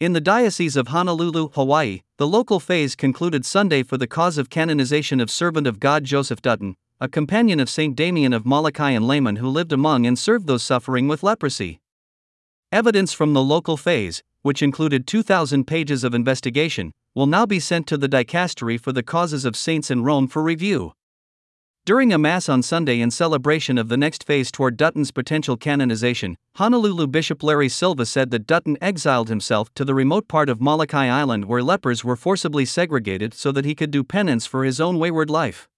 In the Diocese of Honolulu, Hawaii, the local phase concluded Sunday for the cause of canonization of servant of God Joseph Dutton, a companion of Saint Damien of Molokai and layman who lived among and served those suffering with leprosy. Evidence from the local phase, which included 2,000 pages of investigation, will now be sent to the dicastery for the causes of saints in Rome for review. During a Mass on Sunday in celebration of the next phase toward Dutton's potential canonization, Honolulu Bishop Larry Silva said that Dutton exiled himself to the remote part of Molokai Island where lepers were forcibly segregated so that he could do penance for his own wayward life.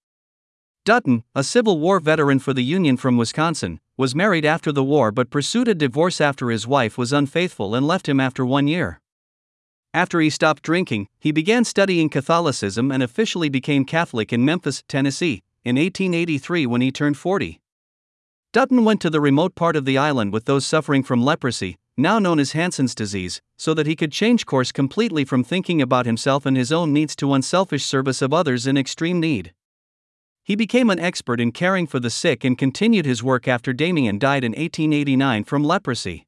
Dutton, a Civil War veteran for the Union from Wisconsin, was married after the war but pursued a divorce after his wife was unfaithful and left him after one year. After he stopped drinking, he began studying Catholicism and officially became Catholic in Memphis, Tennessee, in 1883 when he turned 40. Dutton went to the remote part of the island with those suffering from leprosy, now known as Hansen's disease, so that he could change course completely from thinking about himself and his own needs to unselfish service of others in extreme need. He became an expert in caring for the sick and continued his work after Damien died in 1889 from leprosy.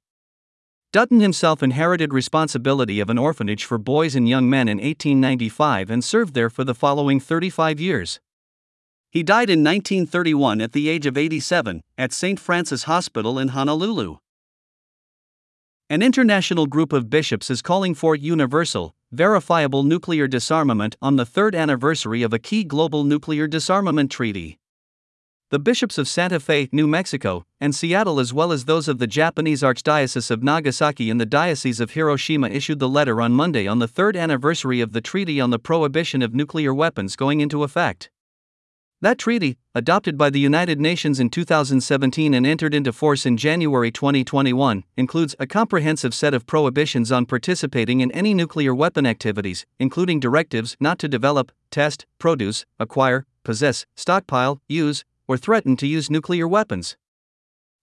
Dutton himself inherited responsibility of an orphanage for boys and young men in 1895 and served there for the following 35 years. He died in 1931 at the age of 87 at St. Francis Hospital in Honolulu. An international group of bishops is calling for universal, verifiable nuclear disarmament on the third anniversary of a key global nuclear disarmament treaty. The bishops of Santa Fe, New Mexico, and Seattle, as well as those of the Japanese Archdiocese of Nagasaki and the Diocese of Hiroshima, issued the letter on Monday on the third anniversary of the Treaty on the Prohibition of Nuclear Weapons going into effect. That treaty, adopted by the United Nations in 2017 and entered into force in January 2021, includes a comprehensive set of prohibitions on participating in any nuclear weapon activities, including directives not to develop, test, produce, acquire, possess, stockpile, use, or threaten to use nuclear weapons.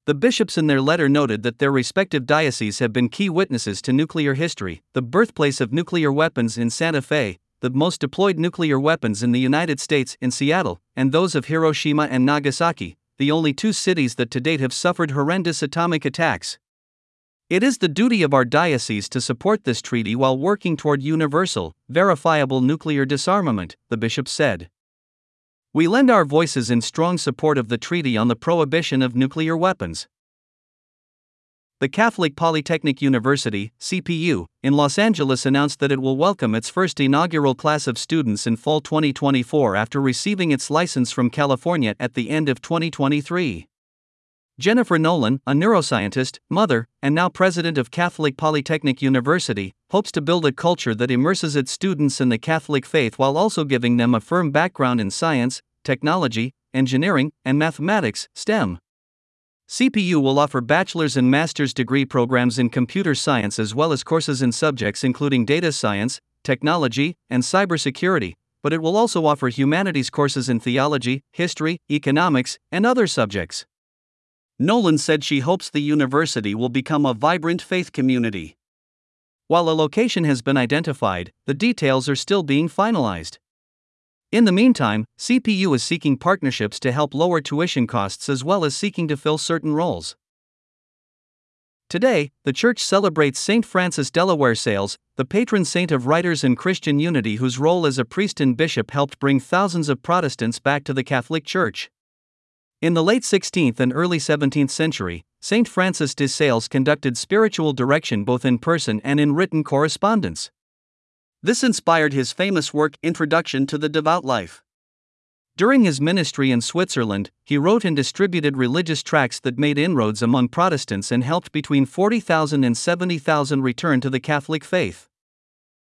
The bishops in their letter noted that their respective dioceses have been key witnesses to nuclear history, the birthplace of nuclear weapons in Santa Fe, the most deployed nuclear weapons in the United States in Seattle, and those of Hiroshima and Nagasaki, the only two cities that to date have suffered horrendous atomic attacks. It is the duty of our diocese to support this treaty while working toward universal, verifiable nuclear disarmament, the bishop said. We lend our voices in strong support of the treaty on the prohibition of nuclear weapons the Catholic Polytechnic University, CPU, in Los Angeles announced that it will welcome its first inaugural class of students in fall 2024 after receiving its license from California at the end of 2023. Jennifer Nolan, a neuroscientist, mother, and now president of Catholic Polytechnic University, hopes to build a culture that immerses its students in the Catholic faith while also giving them a firm background in science, technology, engineering, and mathematics, STEM. CPU will offer bachelor's and master's degree programs in computer science as well as courses in subjects including data science, technology, and cybersecurity, but it will also offer humanities courses in theology, history, economics, and other subjects. Nolan said she hopes the university will become a vibrant faith community. While a location has been identified, the details are still being finalized. In the meantime, CPU is seeking partnerships to help lower tuition costs as well as seeking to fill certain roles. Today, the church celebrates St. Francis de Sales, the patron saint of writers and Christian unity, whose role as a priest and bishop helped bring thousands of Protestants back to the Catholic Church. In the late 16th and early 17th century, St. Francis de Sales conducted spiritual direction both in person and in written correspondence. This inspired his famous work Introduction to the Devout Life. During his ministry in Switzerland, he wrote and distributed religious tracts that made inroads among Protestants and helped between 40,000 and 70,000 return to the Catholic faith.